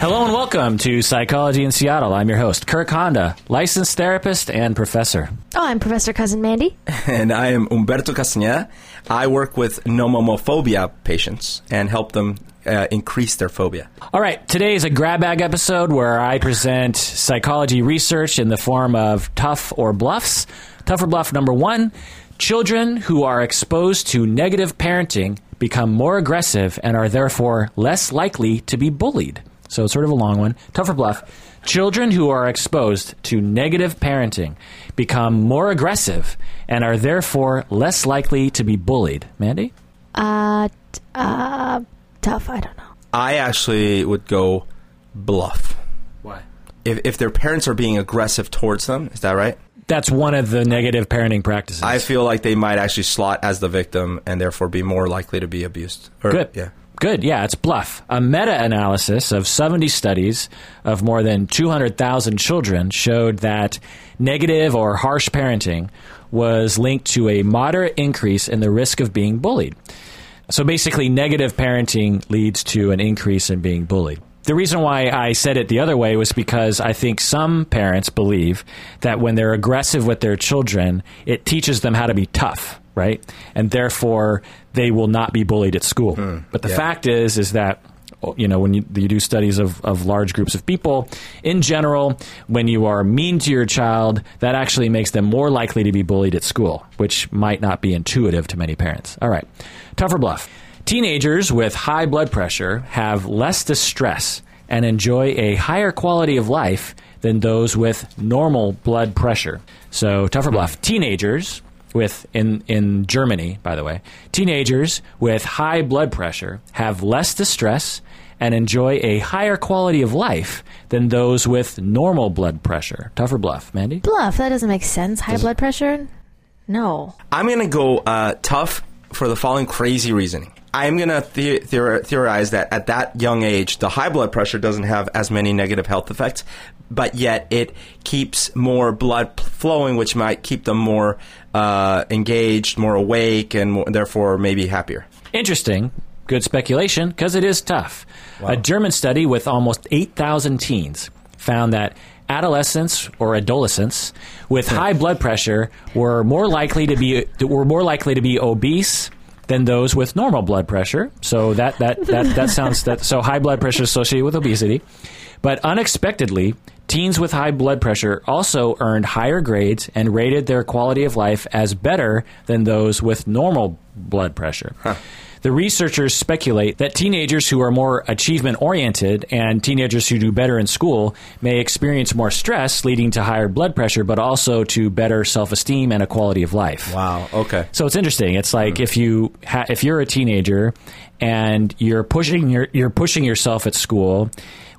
Hello and welcome to Psychology in Seattle. I'm your host, Kirk Honda, licensed therapist and professor. Oh, I'm Professor Cousin Mandy. And I am Umberto Castaneda. I work with nomomophobia patients and help them uh, increase their phobia. All right, today is a grab bag episode where I present psychology research in the form of tough or bluffs. Tough or bluff number one children who are exposed to negative parenting become more aggressive and are therefore less likely to be bullied. So it's sort of a long one. Tough or bluff. Children who are exposed to negative parenting become more aggressive and are therefore less likely to be bullied. Mandy? Uh, t- uh, tough. I don't know. I actually would go bluff. Why? If, if their parents are being aggressive towards them, is that right? That's one of the negative parenting practices. I feel like they might actually slot as the victim and therefore be more likely to be abused. Or- Good. Yeah. Good. Yeah, it's bluff. A meta analysis of 70 studies of more than 200,000 children showed that negative or harsh parenting was linked to a moderate increase in the risk of being bullied. So basically, negative parenting leads to an increase in being bullied. The reason why I said it the other way was because I think some parents believe that when they're aggressive with their children, it teaches them how to be tough, right? And therefore, they will not be bullied at school. Hmm. but the yeah. fact is, is that you know when you, you do studies of, of large groups of people in general when you are mean to your child that actually makes them more likely to be bullied at school which might not be intuitive to many parents all right tougher bluff teenagers with high blood pressure have less distress and enjoy a higher quality of life than those with normal blood pressure so tougher bluff teenagers with in in Germany, by the way, teenagers with high blood pressure have less distress and enjoy a higher quality of life than those with normal blood pressure. Tougher bluff, Mandy. Bluff. That doesn't make sense. High blood pressure? No. I'm going to go uh, tough for the following crazy reasoning. I'm going to the- theor- theorize that at that young age, the high blood pressure doesn't have as many negative health effects, but yet it keeps more blood flowing, which might keep them more uh, engaged, more awake, and more, therefore maybe happier. Interesting. Good speculation because it is tough. A German study with almost 8,000 teens found that adolescents or adolescents with high blood pressure were more likely to be were more likely to be obese than those with normal blood pressure. So that that that, that sounds that so high blood pressure associated with obesity. But unexpectedly, teens with high blood pressure also earned higher grades and rated their quality of life as better than those with normal blood pressure. The researchers speculate that teenagers who are more achievement oriented and teenagers who do better in school may experience more stress, leading to higher blood pressure, but also to better self esteem and a quality of life. Wow. Okay. So it's interesting. It's like hmm. if you ha- if you're a teenager and you're pushing your you're pushing yourself at school,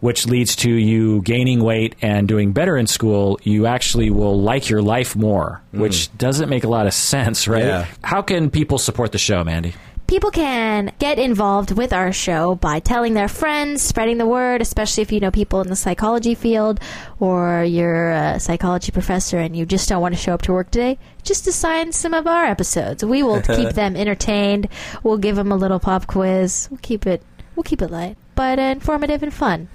which leads to you gaining weight and doing better in school, you actually will like your life more, which hmm. doesn't make a lot of sense, right? Yeah. How can people support the show, Mandy? People can get involved with our show by telling their friends, spreading the word, especially if you know people in the psychology field or you're a psychology professor and you just don't want to show up to work today. Just assign some of our episodes. We will keep them entertained. We'll give them a little pop quiz. We'll keep it we'll keep it light, but informative and fun.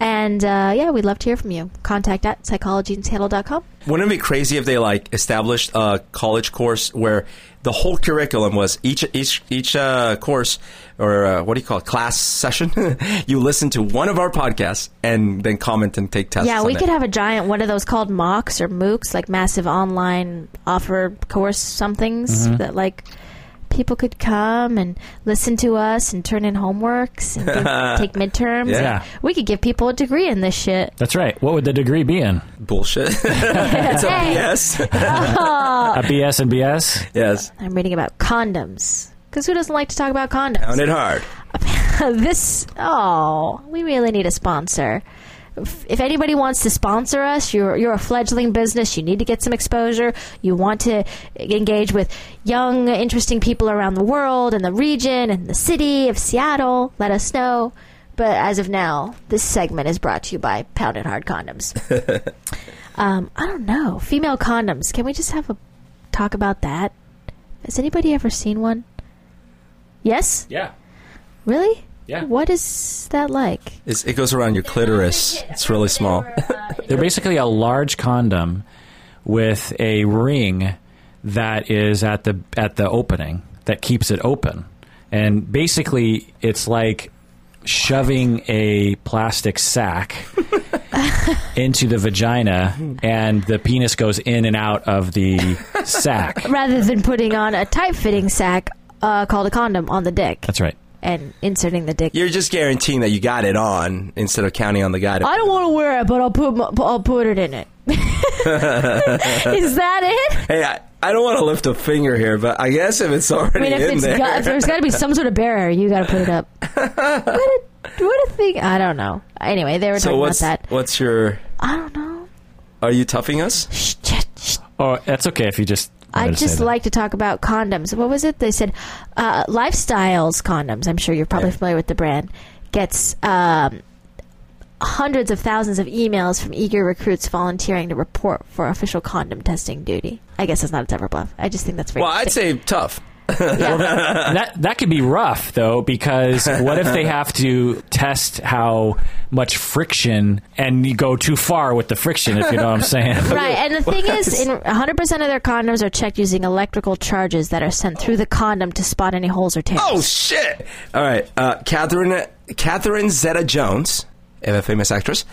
And uh, yeah, we'd love to hear from you. Contact at psychologyinseattle.com. Wouldn't it be crazy if they like established a college course where the whole curriculum was each each each uh, course or uh, what do you call it class session? you listen to one of our podcasts and then comment and take tests. Yeah, we could it. have a giant one of those called MOOCs or MOOCs, like massive online offer course somethings Mm-hmm. that like people could come and listen to us and turn in homeworks and give, take midterms. Yeah. we could give people a degree in this shit. That's right. What would the degree be in? bullshit. it's a Hey. BS. Oh. A BS and BS? yes, I'm reading about condoms because who doesn't like to talk about condoms? count it hard. this oh we really need a sponsor if, if anybody wants to sponsor us you're you're a fledgling business you need to get some exposure you want to engage with young interesting people around the world and the region and the city of Seattle let us know. But as of now this segment is brought to you by Pounded Hard Condoms. Um, I don't know. Female condoms. Can we just have a talk about that? Has anybody ever seen one? Yes? Yeah. really Yeah. What is that like? It's, it goes around your clitoris. It's really small. They're basically a large condom with a ring that is at the at the opening that keeps it open. And basically it's like shoving a plastic sack into the vagina and the penis goes in and out of the sack. Rather than putting on a tight fitting sack uh, called a condom on the dick That's right. And inserting the dick. You're just guaranteeing that you got it on instead of counting on the guy. To, I don't want to wear it, but I'll put my, I'll put it in it. is that it? hey, I, I don't want to lift a finger here, but I guess if it's already I mean, if, in it's there, got, if there's got to be some sort of barrier, you got to put it up. what a what a thing! I don't know. Anyway, they were so talking what's about that. what's your? I don't know. Are you toughing us? Shh, shh, shh. Oh, that's okay if you just I just like to talk about condoms. What was it? They said uh, Lifestyles condoms. I'm sure you're probably Yeah. familiar with the brand. Gets um, hundreds of thousands of emails from eager recruits volunteering to report for official condom testing duty. I guess that's not a Deborah bluff. I just think that's very. Well, I'd say tough. that that could be rough though because what if they have to test how much friction and you go too far with the friction if you know what I'm saying. Right, and the thing is, in 100% of their condoms are checked using electrical charges that are sent through the condom to spot any holes or tears. Oh shit! All right, uh, Catherine Catherine Zeta-Jones, a famous actress,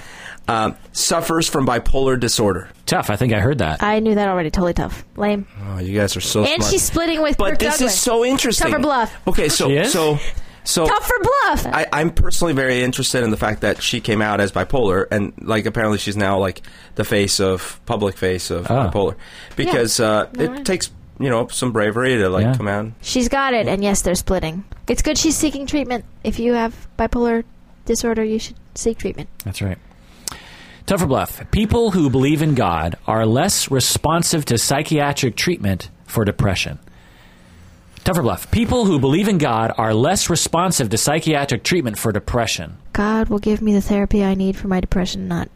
um, suffers from bipolar disorder. Tough. I think I heard that. I knew that already. Totally tough. Lame. Oh, you guys are so And smart. she's splitting with but Kirk this Douglas. is so interesting. Tough or bluff? Okay, so She is? so so Tough for bluff. I, I'm personally very interested in the fact that she came out as bipolar, and like apparently she's now like the face of public face of Oh. bipolar, because uh, No, I- it takes you know some bravery to like Yeah. come out. She's got it, and yes, they're splitting. It's good she's seeking treatment. If you have bipolar disorder, you should seek treatment. That's right. Tough or bluff. People who believe in God are less responsive to psychiatric treatment for depression. Tough or bluff. People who believe in God are less responsive to psychiatric treatment for depression. God will give me the therapy I need for my depression, not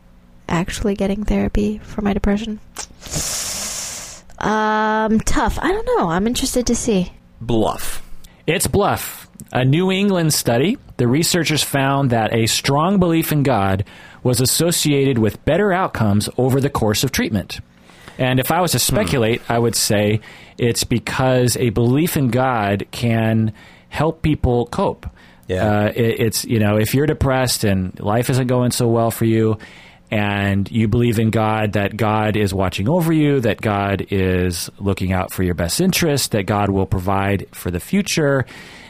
actually getting therapy for my depression. Um, tough. I don't know. I'm interested to see. Bluff. It's bluff. A New England study, the researchers found that a strong belief in God was associated with better outcomes over the course of treatment. And if I was to speculate, I would say it's because a belief in God can help people cope. Yeah. Uh, it, it's, you know, if you're depressed and life isn't going so well for you, and you believe in God, that God is watching over you, that God is looking out for your best interest, that God will provide for the future,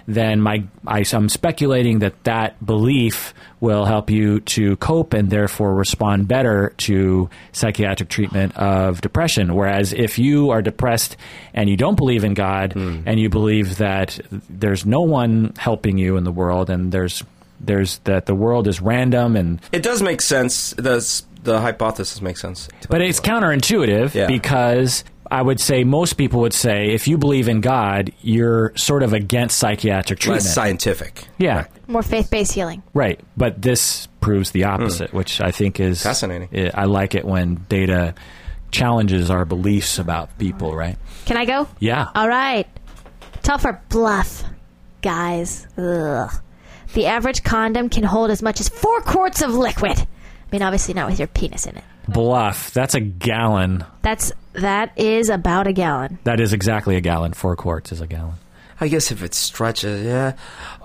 then my I, I'm speculating that that belief will help you to cope and therefore respond better to psychiatric treatment of depression. Whereas if you are depressed and you don't believe in God hmm. and you believe that there's no one helping you in the world and there's there's that the world is random and It does make sense. The the hypothesis makes sense. but it's counterintuitive Yeah. because I would say most people would say if you believe in God, you're sort of against psychiatric treatment. less scientific. yeah, More faith based healing. right. But this proves the opposite, hmm. which I think is Fascinating. I I like it when data challenges our beliefs about people, right? Can I go? Yeah. All right. Tough or bluff, guys. Ugh. The average condom can hold as much as four quarts of liquid. I mean, obviously not with your penis in it. Bluff. That's a gallon. That's that is about a gallon. That is exactly a gallon. Four quarts is a gallon. I guess if it stretches, yeah.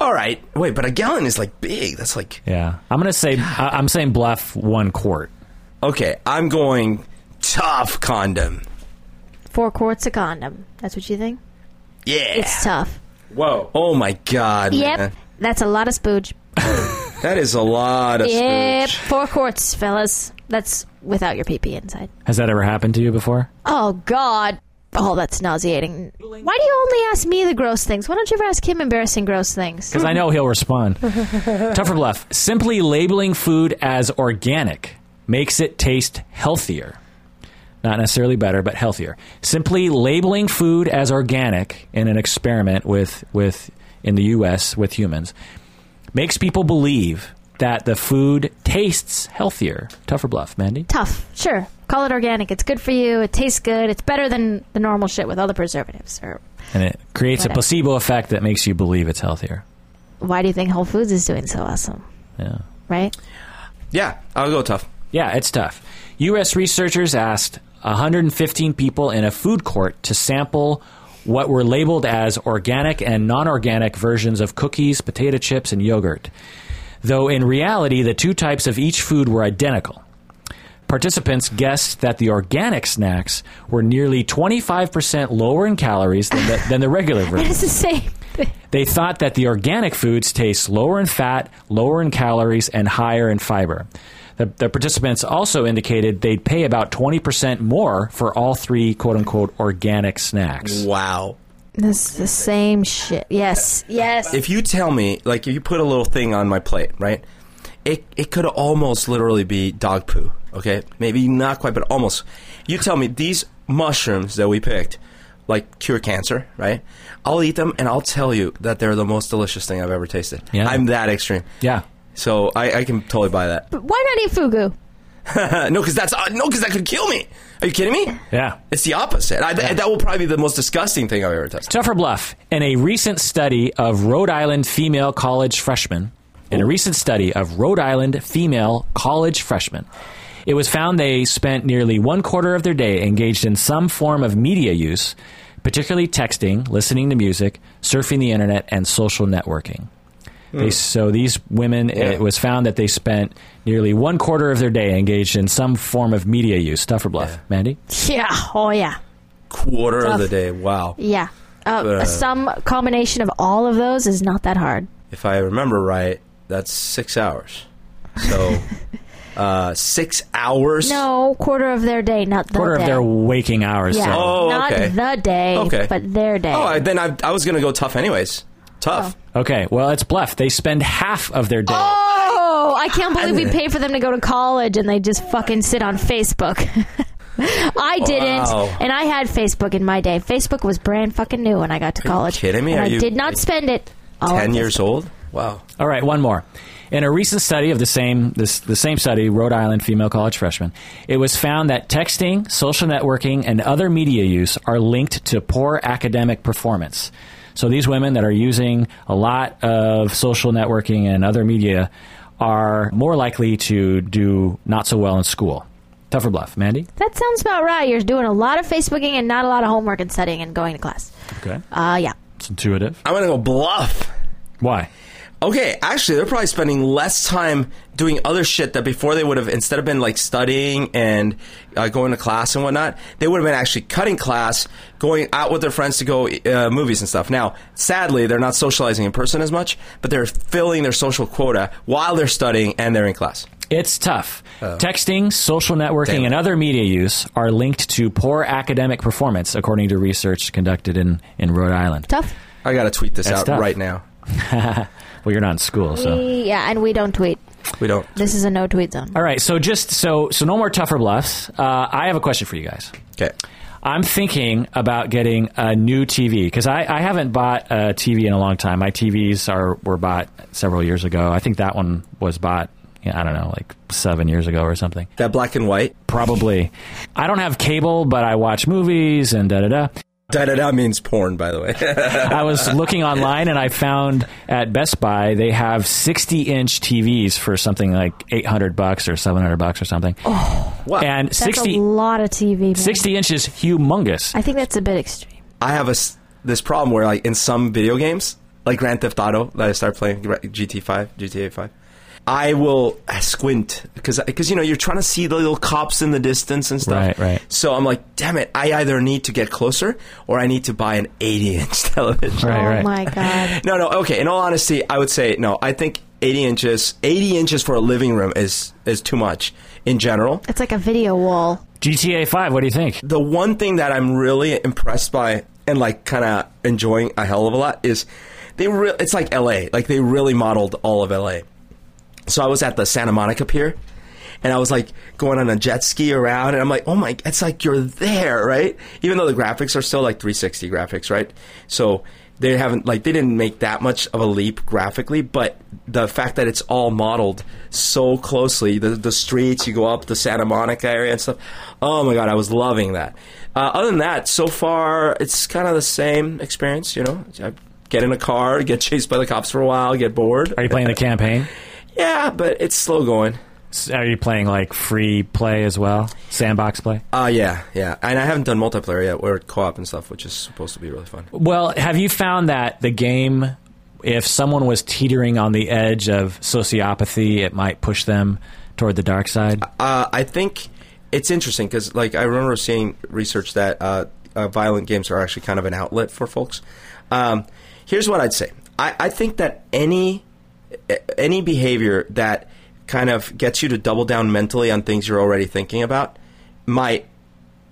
All right. Wait, but a gallon is like big. That's like Yeah. I'm gonna say I- I'm saying bluff one quart. okay. I'm going tough condom. Four quarts of condom. That's what you think? Yeah. It's tough. Whoa. Oh my god. Yep. man. That's a lot of spooge. That is a lot of Yep. spooge. Four quarts, fellas. That's without your pee inside. Has that ever happened to you before? Oh God. Oh, that's nauseating. Why do you only ask me the gross things? Why don't you ever ask him embarrassing gross things? Because I know he'll respond. Tougher bluff. Simply labeling food as organic makes it taste healthier. Not necessarily better, but healthier. Simply labeling food as organic in an experiment with, with in the U.S. with humans makes people believe that the food tastes healthier. Tougher bluff, Mandy. Tough. Sure. Call it organic. It's good for you. It tastes good. It's better than the normal shit with all the preservatives. Or And it creates a placebo effect that makes you believe it's healthier. why do you think Whole Foods is doing so awesome? Yeah. Right? Yeah, I'll go tough. Yeah, it's tough. U.S. researchers asked 115 people in a food court to sample what were labeled as organic and non organic versions of cookies, potato chips, and yogurt. Though in reality, the two types of each food were identical. Participants guessed that the organic snacks were nearly 25% lower in calories than the, than the regular version. It's the same. They thought that the organic foods taste lower in fat, lower in calories, and higher in fiber. The, the participants also indicated they'd pay about 20% more for all three quote unquote organic snacks. Wow. It's the same shit. Yes. Yes. If you tell me, like, if you put a little thing on my plate, right? It it could almost literally be dog poo. Okay, maybe not quite, but almost. You tell me these mushrooms that we picked, like cure cancer, right? I'll eat them and I'll tell you that they're the most delicious thing I've ever tasted. Yeah. I'm that extreme. Yeah. So I, I can totally buy that. But why not eat fugu? no, because that's uh, no, because that could kill me. Are you kidding me? Yeah. It's the opposite. I, th- That will probably be the most disgusting thing I've ever tasted. Tougher Bluff. In a recent study of Rhode Island female college freshmen, in a recent study of Rhode Island female college freshmen, it was found they spent nearly one quarter of their day engaged in some form of media use, particularly texting, listening to music, surfing the internet, and social networking. They, so these women, it was found that they spent nearly one quarter of their day engaged in some form of media use. Tougher Bluff, Mandy. Yeah. Oh, yeah. Quarter of the day. Wow. Yeah. Uh, Uh. some combination of all of those is not that hard. If I remember right, that's six hours. So, uh, six hours. No, quarter of their day, not the day. Quarter day. of their waking hours. yeah, so- Oh, not the day, Okay. but their day. Oh, I, then I, I was gonna go tough anyways. Tough. Oh. Okay, well, it's bluff. They spend half of their day. Oh, I can't believe we paid for them to go to college and they just fucking sit on Facebook. I didn't, Wow. and I had Facebook in my day. Facebook was brand fucking new when I got to you college. kidding me? And Are I you- did not spend it. all on Ten years old. Wow. All right, one more. In a recent study of the same this, the same study, Rhode Island female college freshmen, it was found that texting, social networking, and other media use are linked to poor academic performance. So these women that are using a lot of social networking and other media are more likely to do not so well in school. Tougher bluff, Mandy. That sounds about right. You're doing a lot of Facebooking and not a lot of homework and studying and going to class. Okay, Uh, yeah. it's intuitive. I'm gonna go bluff. Why? Okay, actually, they're probably spending less time doing other shit that before they would have, instead of been like studying and uh, going to class and whatnot, they would have been actually cutting class, going out with their friends to go uh, movies and stuff. Now, sadly, they're not socializing in person as much, but they're filling their social quota while they're studying and they're in class. It's tough. Texting, social networking, Damn. and other media use are linked to poor academic performance, according to research conducted in, in Rhode Island. Tough? I gotta tweet this That's out tough. right now. Well, you're not in school, so. We- yeah, and we don't tweet. We don't. This is a no tweet zone. All right, so just so so no more tougher bluffs. Uh, I have a question for you guys. Okay. I'm thinking about getting a new TV because I, I haven't bought a TV in a long time. My TVs are were bought several years ago. I think that one was bought. yeah, I don't know, like seven years ago or something. That black and white. Probably. I don't have cable, but I watch movies and da da da. Da da da means porn, by the way. I was looking online and I found at Best Buy they have 60 inch TVs for something like 800 bucks or 700 bucks or something. Oh. wow. And That's 60, a lot of TV. Man. 60 inches humongous. I think that's a bit extreme. I have a s this problem where like in some video games, like Grand Theft Auto, that I start playing GT Five, GTA Five, I will uh, squint because because you know you're trying to see the little cops in the distance and stuff. Right, right. So I'm like, damn it! I either need to get closer or I need to buy an 80 inch television. Right, oh right. my god. No, no. Okay. In all honesty, I would say no. I think 80 inches, 80 inches for a living room is is too much in general. It's like a video wall. GTA 5, what do you think? the one thing that I'm really impressed by and like kind of enjoying a hell of a lot is they re- it's like LA like they really modeled all of LA. So I was at the Santa Monica Pier and I was like going on a jet ski around and I'm like, "Oh my, it's like you're there, right?" Even though the graphics are still like 360 graphics, right? So they haven't like they didn't make that much of a leap graphically, but the fact that it's all modeled so closely, the the streets you go up the Santa Monica area and stuff. Oh my god, I was loving that. Uh, other than that, so far it's kind of the same experience. You know, I get in a car, get chased by the cops for a while, get bored. Are you playing the campaign? Yeah, but it's slow going. S- Are you playing like free play as well? Sandbox play? Uh, yeah, yeah. And I haven't done multiplayer yet, or co-op and stuff, which is supposed to be really fun. Well, have you found that the game, if someone was teetering on the edge of sociopathy, it might push them toward the dark side? Uh, I think it's interesting because, like, I remember seeing research that uh, uh, violent games are actually kind of an outlet for folks. Um, here's what I'd say: I, I think that any any behavior that kind of gets you to double down mentally on things you're already thinking about might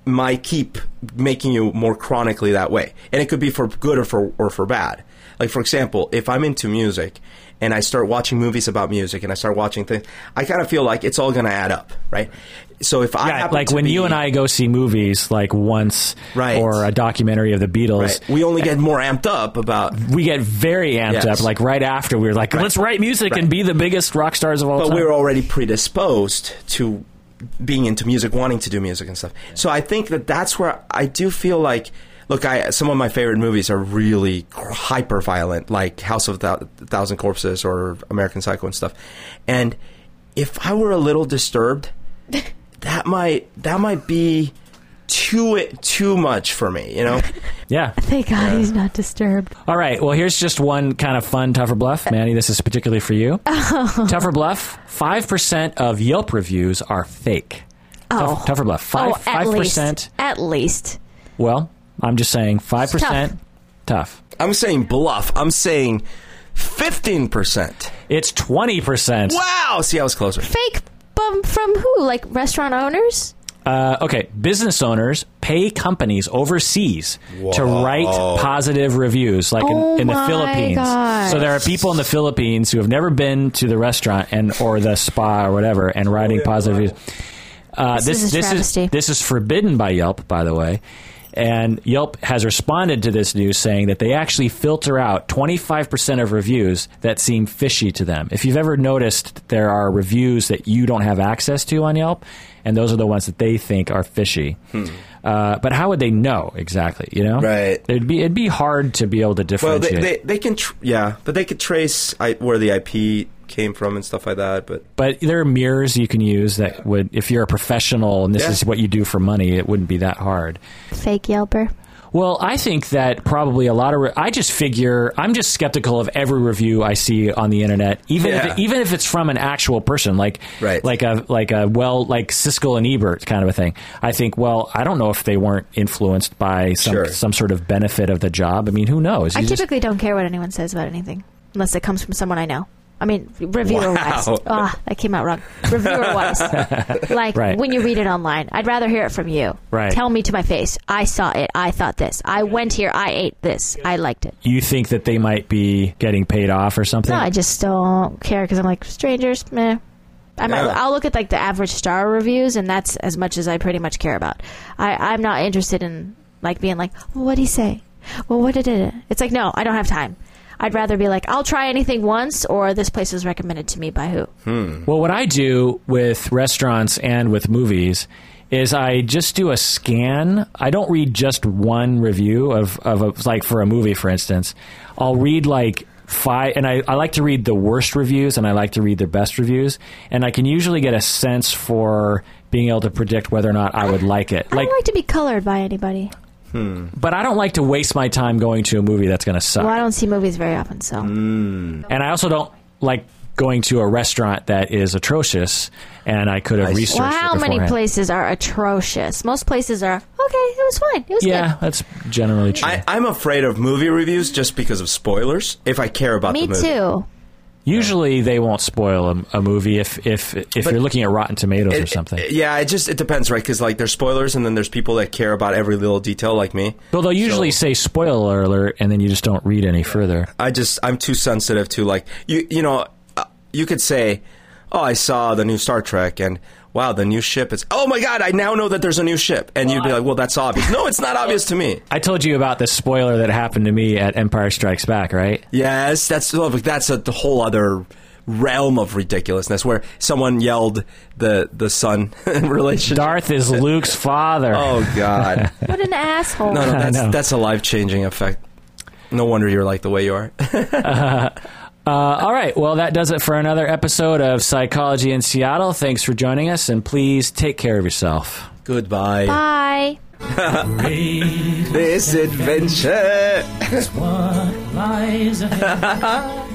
might keep making you more chronically that way. And it could be for good or for or for bad. Like for example, if I'm into music and I start watching movies about music and I start watching things, I kind of feel like it's all going to add up, right? So if I Yeah, like when you and I go see movies like once Right. or a documentary of the Beatles, right, we only get more amped up about we get very amped Yes. up. Like right after, we were like, let's write music and be the biggest rock stars of all but time. we're already predisposed to being into music, wanting to do music and stuff. So I think that that's where I do feel like, look, I some of my favorite movies are really hyper violent, like House of Thou- Thousand Corpses or American Psycho and stuff. And if I were a little disturbed, that might that might be too it too much for me, you know. yeah. Thank God uh, he's not disturbed. All right. Well, here's just one kind of fun tougher bluff, uh, Manny. This is particularly for you. Oh. Tougher bluff. Five percent of Yelp reviews are fake. Tough- Oh. tougher bluff. Oh, five oh, at five least. percent. At least. Well, I'm just saying five percent. Tough. I'm saying bluff. I'm saying fifteen percent. It's twenty percent. Wow. See, I was closer. Fake bum from who? Like restaurant owners? Uh, okay, business owners pay companies overseas to write positive reviews, like Oh in, in the my Philippines. gosh. So there are people in the Philippines who have never been to the restaurant and or the spa or whatever, and writing positive reviews. Uh, This this is a this is travesty. this is forbidden by Yelp, by the way. And Yelp has responded to this news saying that they actually filter out 25% of reviews that seem fishy to them. If you've ever noticed, there are reviews that you don't have access to on Yelp, and those are the ones that they think are fishy. Uh, but how would they know exactly? You know, Right. It'd be it'd be hard to be able to differentiate. Well, they, they, they can, tr- yeah, but they could trace I, where the IP came from and stuff like that. But but there are mirrors you can use that would, if you're a professional and this Yeah. is what you do for money, it wouldn't be that hard. Fake Yelper. Well, I think that probably a lot of. Re- I just figure I'm just skeptical of every review I see on the internet, even if it, even if it's from an actual person, like Right. like a like a well like Siskel and Ebert kind of a thing. I think, well, I don't know if they weren't influenced by some Sure. some sort of benefit of the job. I mean, who knows? I You just- typically don't care what anyone says about anything unless it comes from someone I know. I mean, reviewer wise. Wow. Ah, that came out wrong. Reviewer wise. like Right. when you read it online, I'd rather hear it from you. Right. Tell me to my face. I saw it. I thought this. I went here. I ate this. I liked it. you think that they might be getting paid off or something? No, I just don't care because I'm like strangers. Meh. I might, Yeah. I'll look at like the average star reviews, and that's as much as I pretty much care about. I, I'm not interested in like being like, well, what would he say? Well, what did it? It's like, no, I don't have time. I'd rather be like, I'll try anything once, or this place was recommended to me by who. Hmm. Well, what I do with restaurants and with movies is I just do a scan. I don't read just one review of, of a, like for a movie, for instance. I'll read like five, and I, I like to read the worst reviews and I like to read the best reviews. And I can usually get a sense for being able to predict whether or not I would like it. I Like, don't like to be colored by anybody. But I don't like to waste my time going to a movie that's going to suck. Well, I don't see movies very often, so mm. and I also don't like going to a restaurant that is atrocious and I could have I see. researched well, it how many places are atrocious? Most places are okay. It was fine. It was Yeah, good. that's generally true. I, I'm afraid of movie reviews just because of spoilers. If I care about Me the movie, too. Usually, they won't spoil a, a movie if if if But- you're looking at Rotten Tomatoes or something. it- yeah, it just it depends, right? Because like there's spoilers, and then there's people that care about every little detail, like me. well, they'll usually So- say spoiler alert, and then you just don't read any further. I just I'm too sensitive to like you you know uh, you could say, oh, I saw the new Star Trek, and wow, the new ship is. Oh my God, I now know that there's a new ship, and you'd be like, well, that's obvious. No, it's not obvious to me. I told you about the spoiler that happened to me at Empire Strikes Back, right? Yes, that's oh, that's a whole other realm of ridiculousness where someone yelled the the son relationship. Darth is Luke's father. Oh God. What an asshole. No, no, that's that's a life changing effect. No wonder you're like the way you are. Uh, Uh, all right. Well, that does it for another episode of Psychology in Seattle. Thanks for joining us, and please take care of yourself. Goodbye. Bye. This adventure. what lies ahead.